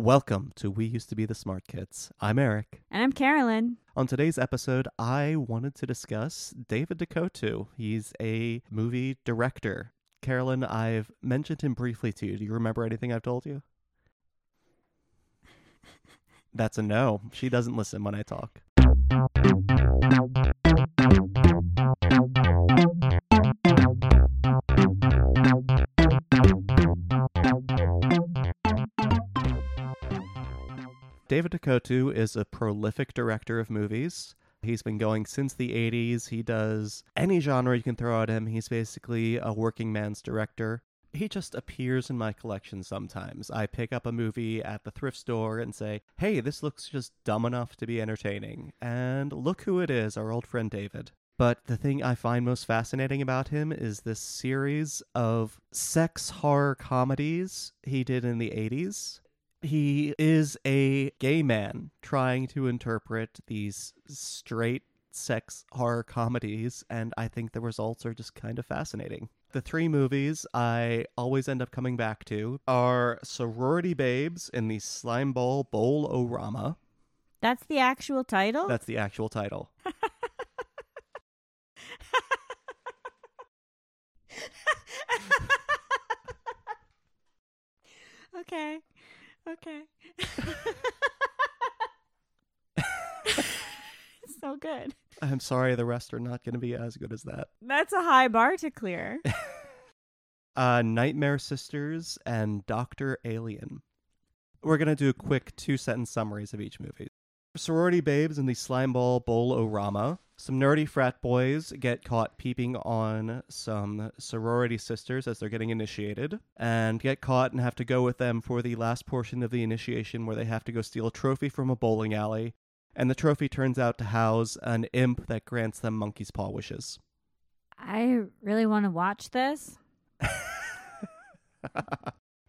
Welcome to We Used to Be the Smart Kids. I'm Eric. And I'm Carolyn. On today's episode, I wanted to discuss David DeCoteau. He's a movie director. Carolyn, I've mentioned him briefly to you. Do you remember anything I've told you? That's a no. She doesn't listen when I talk. David DeCoteau is a prolific director of movies. He's been going since the 80s. He does any genre you can throw at him. He's basically a working man's director. He just appears in my collection sometimes. I pick up a movie at the thrift store and say, hey, this looks just dumb enough to be entertaining. And look who it is, our old friend David. But the thing I find most fascinating about him is this series of sex horror comedies he did in the 80s. He is a gay man trying to interpret these straight sex horror comedies, and I think the results are just kind of fascinating. The three movies I always end up coming back to are Sorority Babes in the Slimeball Bowl O-Rama. That's the actual title? That's the actual title. okay. Okay. so good. I'm sorry, the rest are not going to be as good as that. That's a high bar to clear. uh, Nightmare Sisters and Doctor Alien. We're going to do a quick two sentence summaries of each movie. Sorority babes and the Slimeball Bowl O-Rama. Some nerdy frat boys get caught peeping on some sorority sisters as they're getting initiated, and get caught and have to go with them for the last portion of the initiation where they have to go steal a trophy from a bowling alley, and the trophy turns out to house an imp that grants them monkey's paw wishes. I really want to watch this.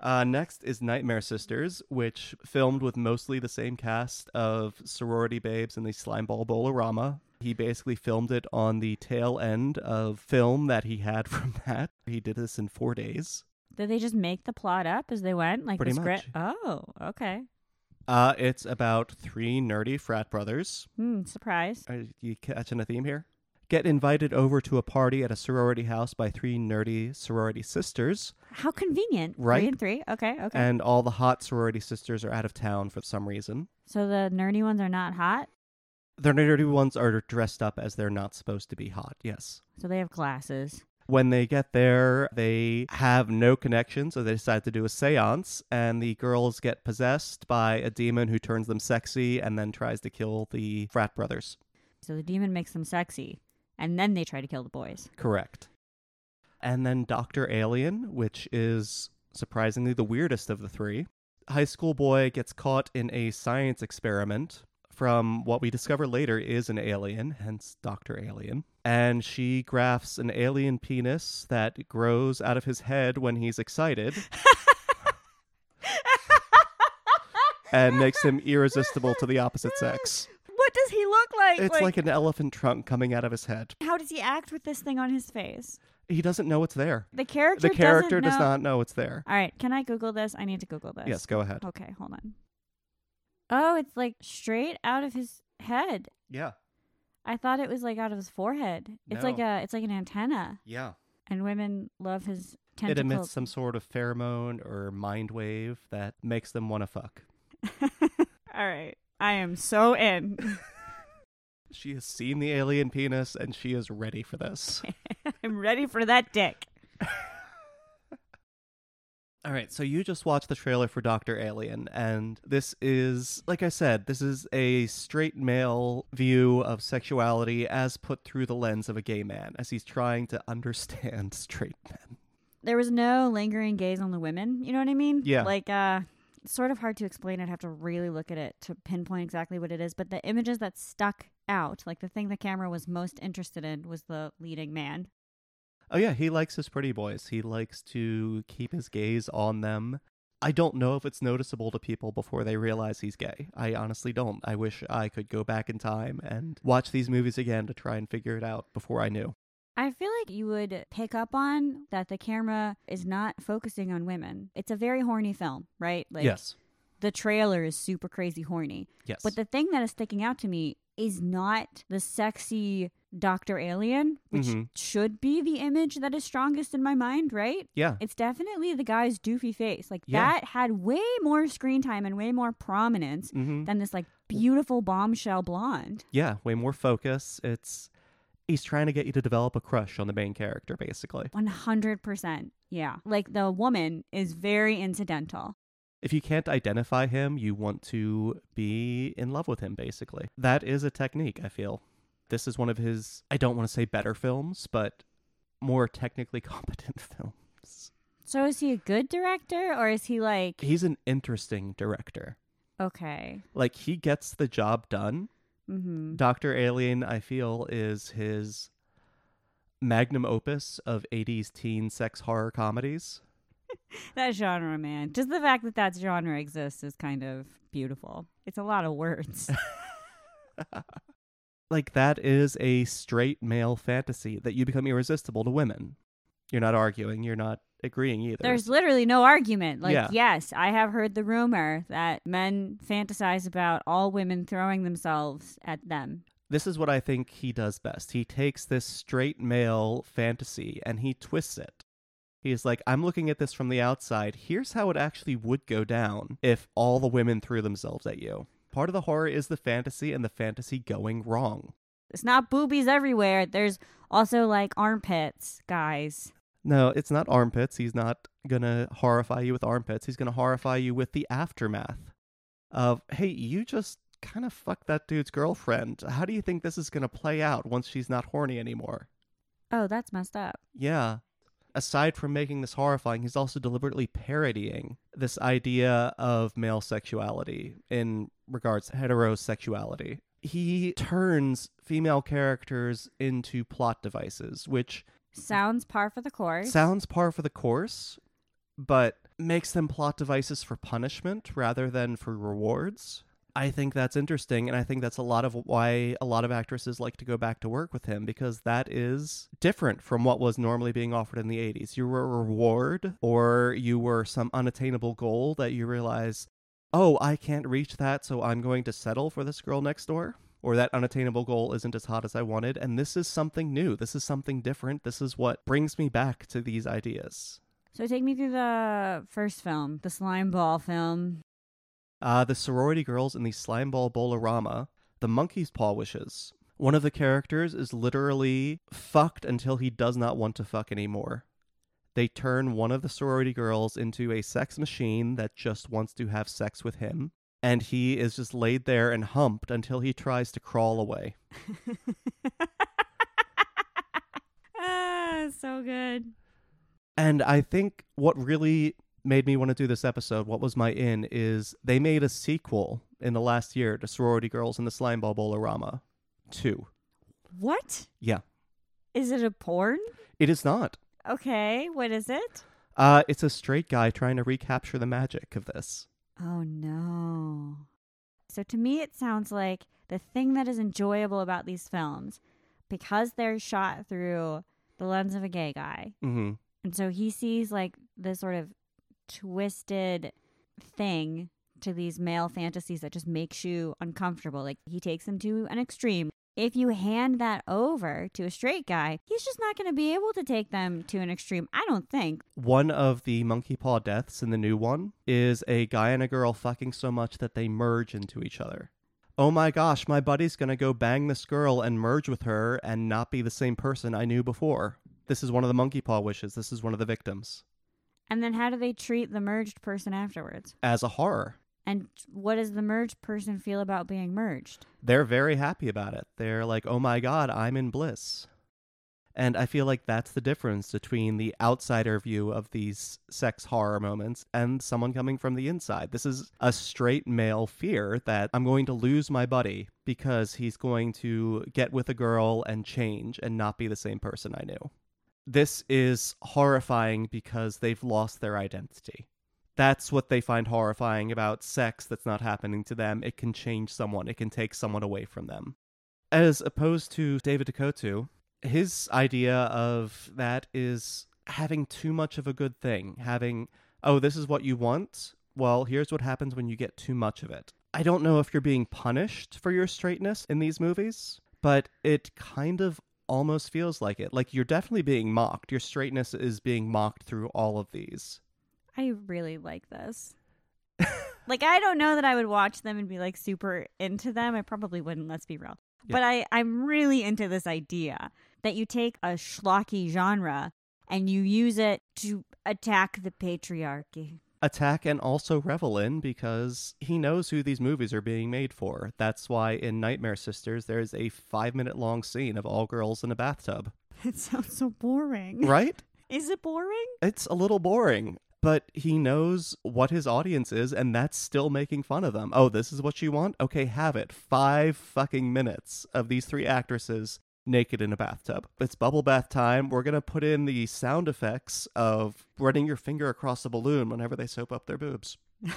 Uh, next is Nightmare Sisters, which filmed with mostly the same cast of sorority babes in the Slimeball Bowl-O-Rama. He basically filmed it on the tail end of film that he had from that. He did this in four days. Did they just make the plot up as they went, like Pretty the script? much. Oh, okay. Uh, it's about three nerdy frat brothers. Hmm, surprise. Are you catching a theme here? Get invited over to a party at a sorority house by three nerdy sorority sisters, How convenient. Right? Three and three. Okay, okay. and all the hot sorority sisters are out of town for some reason. so the nerdy ones are not hot. The nerdy ones are dressed up as they're not supposed to be hot, yes. So they have glasses. When they get there, they have no connection, so they decide to do a seance, and the girls get possessed by a demon who turns them sexy and then tries to kill the frat brothers. So the demon makes them sexy, and then they try to kill the boys. Correct. And then Dr. Alien, which is surprisingly the weirdest of the three. High school boy gets caught in a science experiment from what we discover later is an alien, hence Dr. Alien. And she grafts an alien penis that grows out of his head when he's excited and makes him irresistible to the opposite sex. What does he look like? It's like, an elephant trunk coming out of his head. how does he act with this thing on his face? He doesn't know it's there. The character The character doesn't does know- not know it's there. All right, can I Google this? I need to Google this. Yes, go ahead. Okay, hold on. Oh, it's like straight out of his head. Yeah. I thought it was like out of his forehead. It's like a it's like an antenna. Yeah. And women love his It tentacles. emits some sort of pheromone or mind wave that makes them want to fuck. All right. I am so in. She has seen the alien penis and she is ready for this. I'm ready for that dick. All right, so you just watched the trailer for Dr. Alien, and this is, like I said, this is a straight male view of sexuality as put through the lens of a gay man, as he's trying to understand straight men. There was no lingering gaze on the women. You know what I mean? Yeah. Like, uh, it's sort of hard to explain. I'd have to really look at it to pinpoint exactly what it is. But the images that stuck out, like the thing the camera was most interested in, was the leading man. Oh, yeah, he likes his pretty boys. He likes to keep his gaze on them. I don't know if it's noticeable to people before they realize he's gay. I honestly don't. I wish I could go back in time and watch these movies again to try and figure it out before I knew. I feel like you would pick up on that the camera is not focusing on women. It's a very horny film, right? Like yes. the trailer is super crazy horny. Yes. But the thing that is sticking out to me is not the sexy Dr. Alien, which Mhm. should be the image that is strongest in my mind, right? yeah. It's definitely the guy's doofy face. Like Yeah. that had way more screen time and way more prominence hmm than this like beautiful bombshell blonde. Yeah. Way more focus. It's he's trying to get you to develop a crush on the main character, basically. 100%. Yeah. Like the woman is very incidental. If you can't identify him, you want to be in love with him, basically. That is a technique, I feel. This is one of his, I don't want to say better films, but more technically competent films. So is he a good director or is he like He's an interesting director. okay? Like, he gets the job done. Mhm. Dr. Alien, I feel, is his magnum opus of 80s teen sex horror comedies. That genre, man. Just the fact that that genre exists is kind of beautiful. It's a lot of words. like that is a straight male fantasy that you become irresistible to women. You're not arguing, you're not agreeing either. There's literally no argument. Like, Yeah. yes, I have heard the rumor that men fantasize about all women throwing themselves at them. this is what I think he does best. He takes this straight male fantasy and he twists it. He's like, I'm looking at this from the outside. Here's how it actually would go down if all the women threw themselves at you. Part of the horror is the fantasy and the fantasy going wrong. It's not boobies everywhere. There's also like armpits, guys. No, it's not armpits. He's not going to horrify you with armpits. He's going to horrify you with the aftermath of, hey, you just kind of fucked that dude's girlfriend. How do you think this is going to play out once she's not horny anymore? Oh, that's messed up. Yeah. Aside from making this horrifying, he's also deliberately parodying this idea of male sexuality in regards to heterosexuality. He turns female characters into plot devices, which Sounds par for the course. sounds par for the course, but makes them plot devices for punishment rather than for rewards. I think that's interesting, and I think that's a lot of why a lot of actresses like to go back to work with him because that is different from what was normally being offered in the 80s. You were a reward, or you were some unattainable goal that you realize, oh, I can't reach that, so I'm going to settle for this girl next door. Or that unattainable goal isn't as hot as I wanted. And this is something new. This is something different. This is what brings me back to these ideas. so take me through the first film, the slime ball film. Uh, the sorority girls in the Slimeball Bowl-o-Rama, the monkey's paw wishes. One of the characters is literally fucked until he does not want to fuck anymore. They turn one of the sorority girls into a sex machine that just wants to have sex with him, and he is just laid there and humped until he tries to crawl away. ah, so good. And I think what really made me want to do this episode, what was my in, is they made a sequel in the last year to Sorority Girls and the Slimeball Bowl-o-Rama 2. What? Yeah. Is it a porn? It is not. Okay, what is it? Uh, it's a straight guy trying to recapture the magic of this. Oh no. So to me, it sounds like the thing that is enjoyable about these films, because they're shot through the lens of a gay guy, hmm and so he sees like this sort of twisted thing to these male fantasies that just makes you uncomfortable. Like he takes them to an extreme. If you hand that over to a straight guy, he's just not going to be able to take them to an extreme. I don't think. One of the monkey paw deaths in the new one is a guy and a girl fucking so much that they merge into each other. Oh my gosh, my buddy's gonna go bang this girl and merge with her and not be the same person I knew before. This is one of the monkey paw wishes. This is one of the victims. And then how do they treat the merged person afterwards? As a horror. And what does the merged person feel about being merged? They're very happy about it. They're like, oh my god, I'm in bliss. And I feel like that's the difference between the outsider view of these sex horror moments and someone coming from the inside. This is a straight male fear that I'm going to lose my buddy because he's going to get with a girl and change and not be the same person I knew. This is horrifying because they've lost their identity. That's what they find horrifying about sex that's not happening to them. It can change someone, it can take someone away from them. As opposed to David DeCoteau, his idea of that is having too much of a good thing, having, oh, this is what you want, well, here's what happens when you get too much of it. I don't know if you're being punished for your straightness in these movies, but it kind of almost feels like it. Like you're definitely being mocked. Your straightness is being mocked through all of these. I really like this. like I don't know that I would watch them and be like super into them. I probably wouldn't, let's be real. Yeah. But I, I'm really into this idea that you take a schlocky genre and you use it to attack the patriarchy. Attack and also revel in because he knows who these movies are being made for. That's why in Nightmare Sisters there's a five minute long scene of all girls in a bathtub. It sounds so boring. Right? Is it boring? it's a little boring. But he knows what his audience is, and that's still making fun of them. Oh, this is what you want? Okay, have it. Five fucking minutes of these three actresses naked in a bathtub. It's bubble bath time. We're going to put in the sound effects of running your finger across a balloon whenever they soap up their boobs.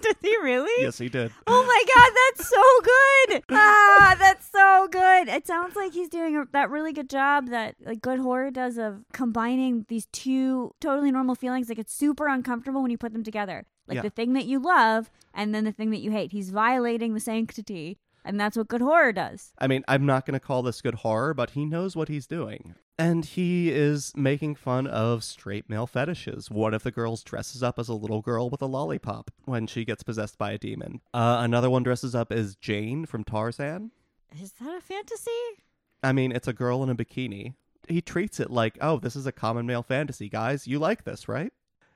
Did he really? Yes, he did. Oh my god, that's so good! Ah, that's so good. It sounds like he's doing a, that really good job that like good horror does of combining these two totally normal feelings. Like it's super uncomfortable when you put them together. Like Yeah. the thing that you love and then the thing that you hate. He's violating the sanctity, and that's what good horror does. I mean, I'm not going to call this good horror, but he knows what he's doing. And he is making fun of straight male fetishes. One of the girls dresses up as a little girl with a lollipop when she gets possessed by a demon. Uh, another one dresses up as Jane from Tarzan. Is that a fantasy? I mean, it's a girl in a bikini. He treats it like, oh, this is a common male fantasy, guys. You like this, right?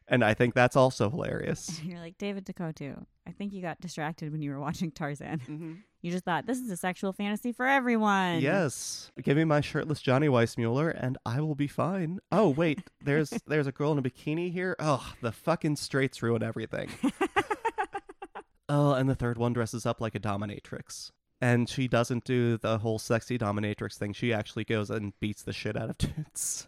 And I think that's also hilarious. You're like David DeCoteau. I think you got distracted when you were watching Tarzan. mm-hmm. You just thought this is a sexual fantasy for everyone. Yes. Give me my shirtless Johnny Weissmuller and I will be fine. Oh wait, there's there's a girl in a bikini here. Oh, the fucking straights ruin everything. oh, and the third one dresses up like a dominatrix. And she doesn't do the whole sexy dominatrix thing. She actually goes and beats the shit out of dudes.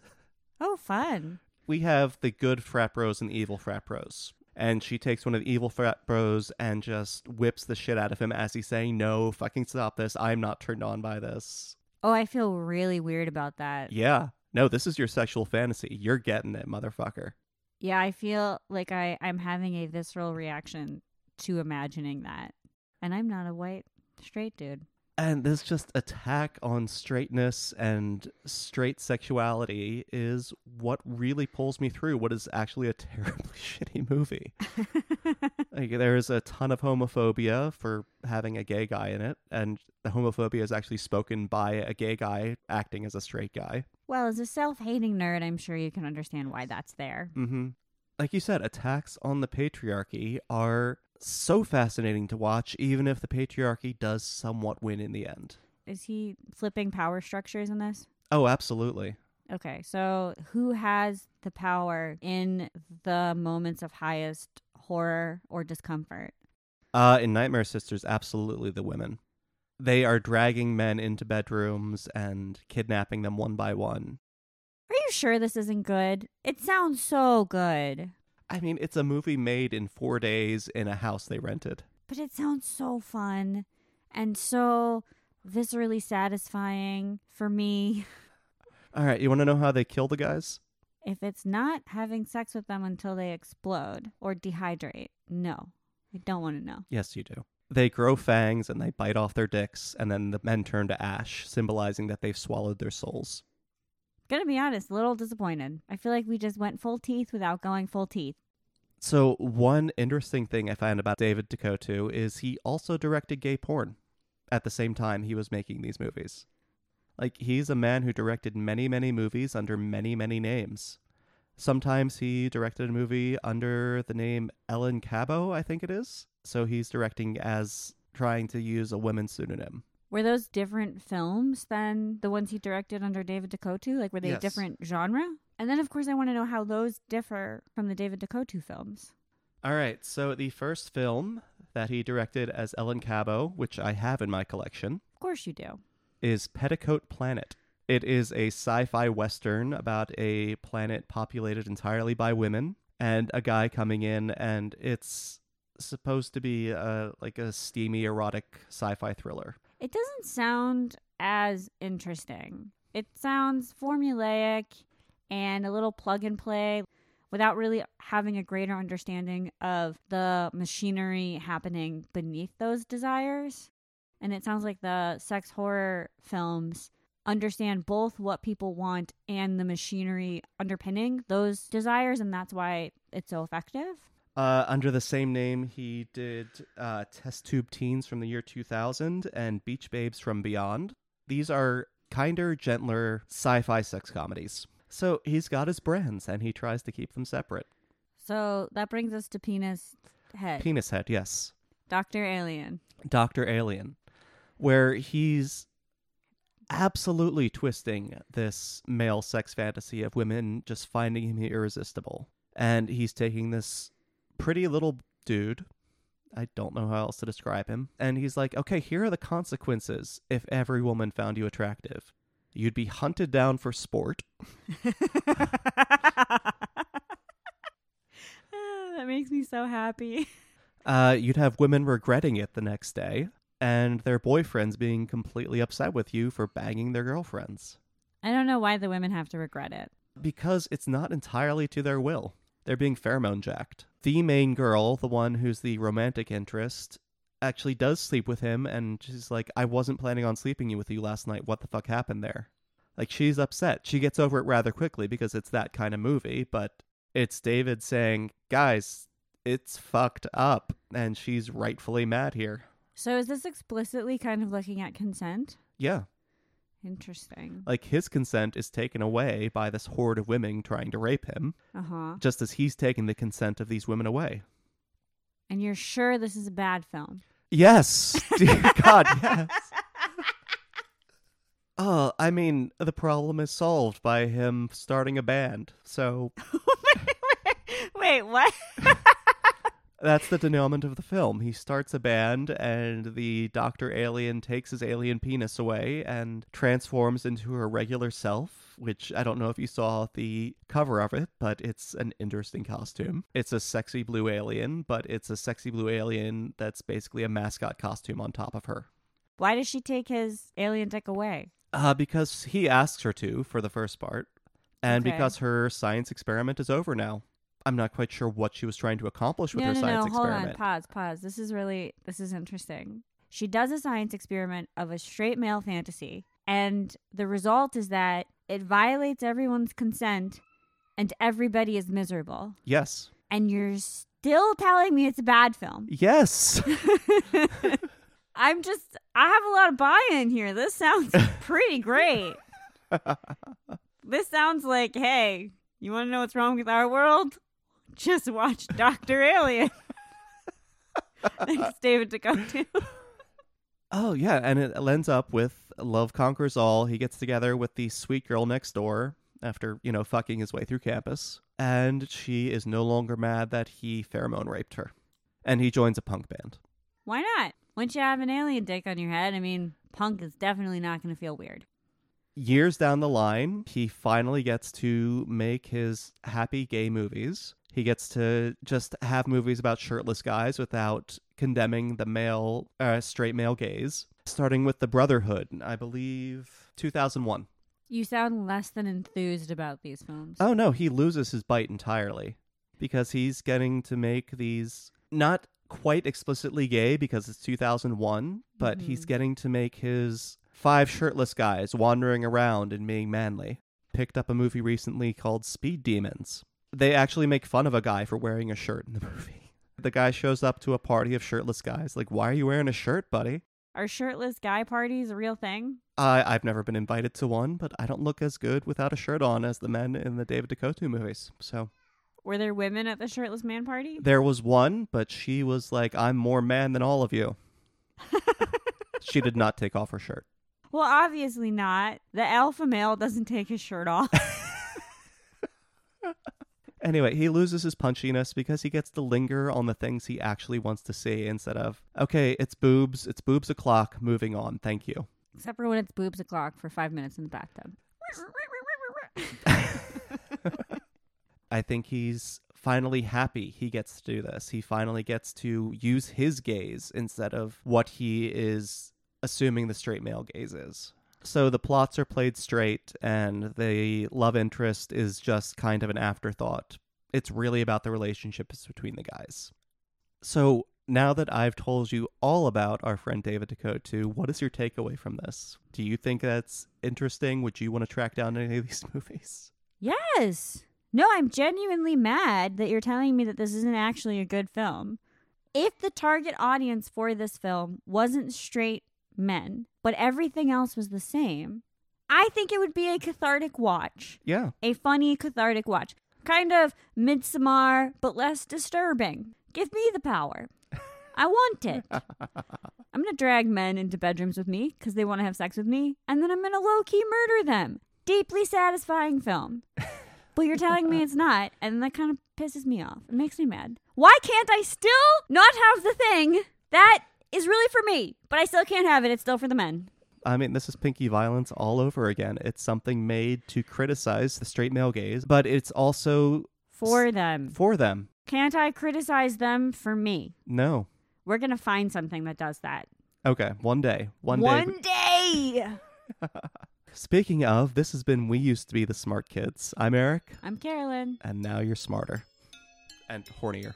Oh, fun. We have the good frat bros and the evil frat bros. And she takes one of the evil frat bros and just whips the shit out of him as he's saying, No, fucking stop this. I'm not turned on by this. Oh, I feel really weird about that. Yeah. No, this is your sexual fantasy. You're getting it, motherfucker. Yeah, I feel like I, I'm having a visceral reaction to imagining that. And I'm not a white straight dude. And this just attack on straightness and straight sexuality is what really pulls me through what is actually a terribly shitty movie. Like, there's a ton of homophobia for having a gay guy in it, and the homophobia is actually spoken by a gay guy acting as a straight guy. well, as a self hating nerd, I'm sure you can understand why that's there. Mm-hmm. Like you said, attacks on the patriarchy are so fascinating to watch, even if the patriarchy does somewhat win in the end. Is he flipping power structures in this? Oh, absolutely. Okay, so who has the power in the moments of highest horror or discomfort? Uh, in Nightmare Sisters, absolutely the women. They are dragging men into bedrooms and kidnapping them one by one. Are you sure this isn't good? It sounds so good, I mean, it's a movie made in four days in a house they rented. but it sounds so fun and so viscerally satisfying for me. All right, you want to know how they kill the guys? If it's not having sex with them until they explode or dehydrate, no, I don't want to know. Yes, you do. They grow fangs and they bite off their dicks, and then the men turn to ash, symbolizing that they've swallowed their souls. Gonna be honest, a little disappointed. I feel like we just went full teeth without going full teeth. So, one interesting thing I found about David DeCoteau is he also directed gay porn at the same time he was making these movies. Like, he's a man who directed many, many movies under many, many names. Sometimes he directed a movie under the name Ellen Cabot, I think it is. So, he's directing as trying to use a women's pseudonym. Were those different films than the ones he directed under David DeCoteau? Like, were they Yes. different genre? And then, of course, I want to know how those differ from the David DeCoteau films. All right, so the first film that he directed as Ellen Cabot, which I have in my collection, Of course, you do. is Petticoat Planet. It is a sci fi western about a planet populated entirely by women and a guy coming in, and it's supposed to be a, like a steamy, erotic sci fi thriller. It doesn't sound as interesting. It sounds formulaic and a little plug and play. without really having a greater understanding of the machinery happening beneath those desires. And it sounds like the sex horror films understand both what people want and the machinery underpinning those desires, and that's why it's so effective. Uh, under the same name, he did uh, Test Tube Teens from the year 2000 and Beach Babes from Beyond. These are kinder, gentler sci fi sex comedies. So he's got his brands and he tries to keep them separate. So that brings us to Penis Head. Penis Head, yes. Dr. Alien. Dr. Alien, where he's absolutely twisting this male sex fantasy of women just finding him irresistible. And he's taking this pretty little dude. I don't know how else to describe him. And he's like, okay, here are the consequences if every woman found you attractive. You'd be hunted down for sport. that makes me so happy. Uh, you'd have women regretting it the next day, and their boyfriends being completely upset with you for banging their girlfriends. I don't know why the women have to regret it. Because it's not entirely to their will. They're being pheromone jacked. The main girl, the one who's the romantic interest, actually does sleep with him, and she's like, I wasn't planning on sleeping with you last night. What the fuck happened there? Like, she's upset. She gets over it rather quickly because it's that kind of movie, but it's David saying, Guys, it's fucked up, and she's rightfully mad here. So is this explicitly kind of looking at consent? Yeah. Interesting. Like, his consent is taken away by this horde of women trying to rape him, Uh huh. just as he's taking the consent of these women away. And you're sure this is a bad film? Yes. Dear God, yes. Oh, I mean, the problem is solved by him starting a band. So Wait, what? That's the denouement of the film. He starts a band, and the Dr. Alien takes his alien penis away and transforms into her regular self, which I don't know if you saw the cover of it, but it's an interesting costume. It's a sexy blue alien, but it's a sexy blue alien that's basically a mascot costume on top of her. Why does she take his alien dick away? Uh, because he asks her to for the first part, and Okay. because her science experiment is over now. I'm not quite sure what she was trying to accomplish with no, her no, science no. Hold experiment. on. Pause. Pause. This is really this is interesting. She does a science experiment of a straight male fantasy, and the result is that it violates everyone's consent, and everybody is miserable. Yes. And you're still telling me it's a bad film. Yes. I'm just I have a lot of buy-in here. This sounds pretty great. this sounds like, hey, you want to know what's wrong with our world? Just watch Doctor Alien. Thanks, David DeCoteau. oh yeah, and it ends up with love conquers all. He gets together with the sweet girl next door after you know fucking his way through campus, and she is no longer mad that he pheromone raped her, and he joins a punk band. Why not? Once you have an alien dick on your head, I mean, punk is definitely not going to feel weird. Years down the line, he finally gets to make his happy gay movies. He gets to just have movies about shirtless guys without condemning the male, uh, straight male gaze. Starting with The Brotherhood, I believe 2001. You sound less than enthused about these films. Oh no, he loses his bite entirely because he's getting to make these not quite explicitly gay because it's 2001, but he's Mhm. getting to make his five shirtless guys wandering around and being manly. Picked up a movie recently called Speed Demons. They actually make fun of a guy for wearing a shirt in the movie. The guy shows up to a party of shirtless guys, like, why are you wearing a shirt, buddy? Are shirtless guy parties a real thing? I, I've never been invited to one, but I don't look as good without a shirt on as the men in the David DeCoteau movies. So Were there women at the shirtless man party? There was one, but she was like, I'm more man than all of you. she did not take off her shirt. Well, obviously not. The alpha male doesn't take his shirt off. Anyway, he loses his punchiness because he gets to linger on the things he actually wants to see instead of, okay, it's boobs, it's boobs o'clock, moving on, thank you. Except for when it's boobs o'clock for five minutes in the bathtub. I think he's finally happy he gets to do this. He finally gets to use his gaze instead of what he is assuming the straight male gaze is. So the plots are played straight, and the love interest is just kind of an afterthought. It's really about the relationships between the guys. So now that I've told you all about our friend David DeCoteau 2, what is your takeaway from this? Do you think that's interesting? Would you want to track down any of these movies? Yes. No, I'm genuinely mad that you're telling me that this isn't actually a good film. If the target audience for this film wasn't straight men, but everything else was the same, I think it would be a cathartic watch. Yeah. A funny, cathartic watch. Kind of Midsommar, but less disturbing. Give me the power. I want it. I'm going to drag men into bedrooms with me because they want to have sex with me, and then I'm going to low key murder them. Deeply satisfying film. but you're telling me it's not, and that kind of pisses me off. It makes me mad. Why can't I still not have the thing that is really for me, but I still can't have it? It's still for the men. I mean, this is pinky violence all over again. It's something made to criticize the straight male gaze, but it's also For them. for them. Can't I criticize them for me? No. We're going to find something that does that. Okay, one day. One, day. One day. Speaking of, this has been We Used to Be the Smart Kids. I'm Eric, I'm Carolyn. and now you're smarter and hornier.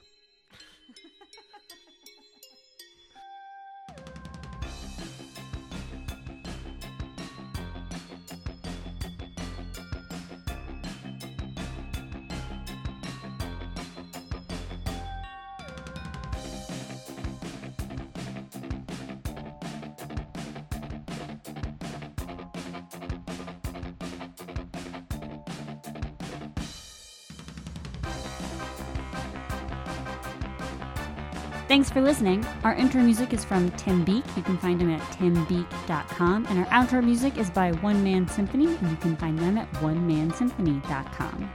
Thanks for listening. Our intro music is from Tim Beek. You can find him at timbeek.com. And our outro music is by One Man Symphony, and you can find them at onemanSymphony.com.